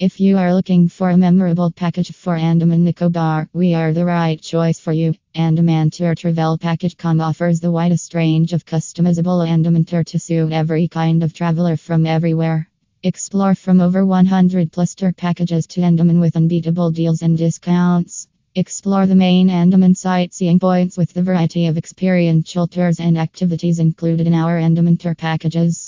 If you are looking for a memorable package for Andaman Nicobar, we are the right choice for you. Andaman Tour Travel Package.com offers the widest range of customizable Andaman tour to suit every kind of traveler from everywhere. Explore from over 100 plus tour packages to Andaman with unbeatable deals and discounts. Explore the main Andaman sightseeing points with the variety of experiential tours and activities included in our Andaman tour packages.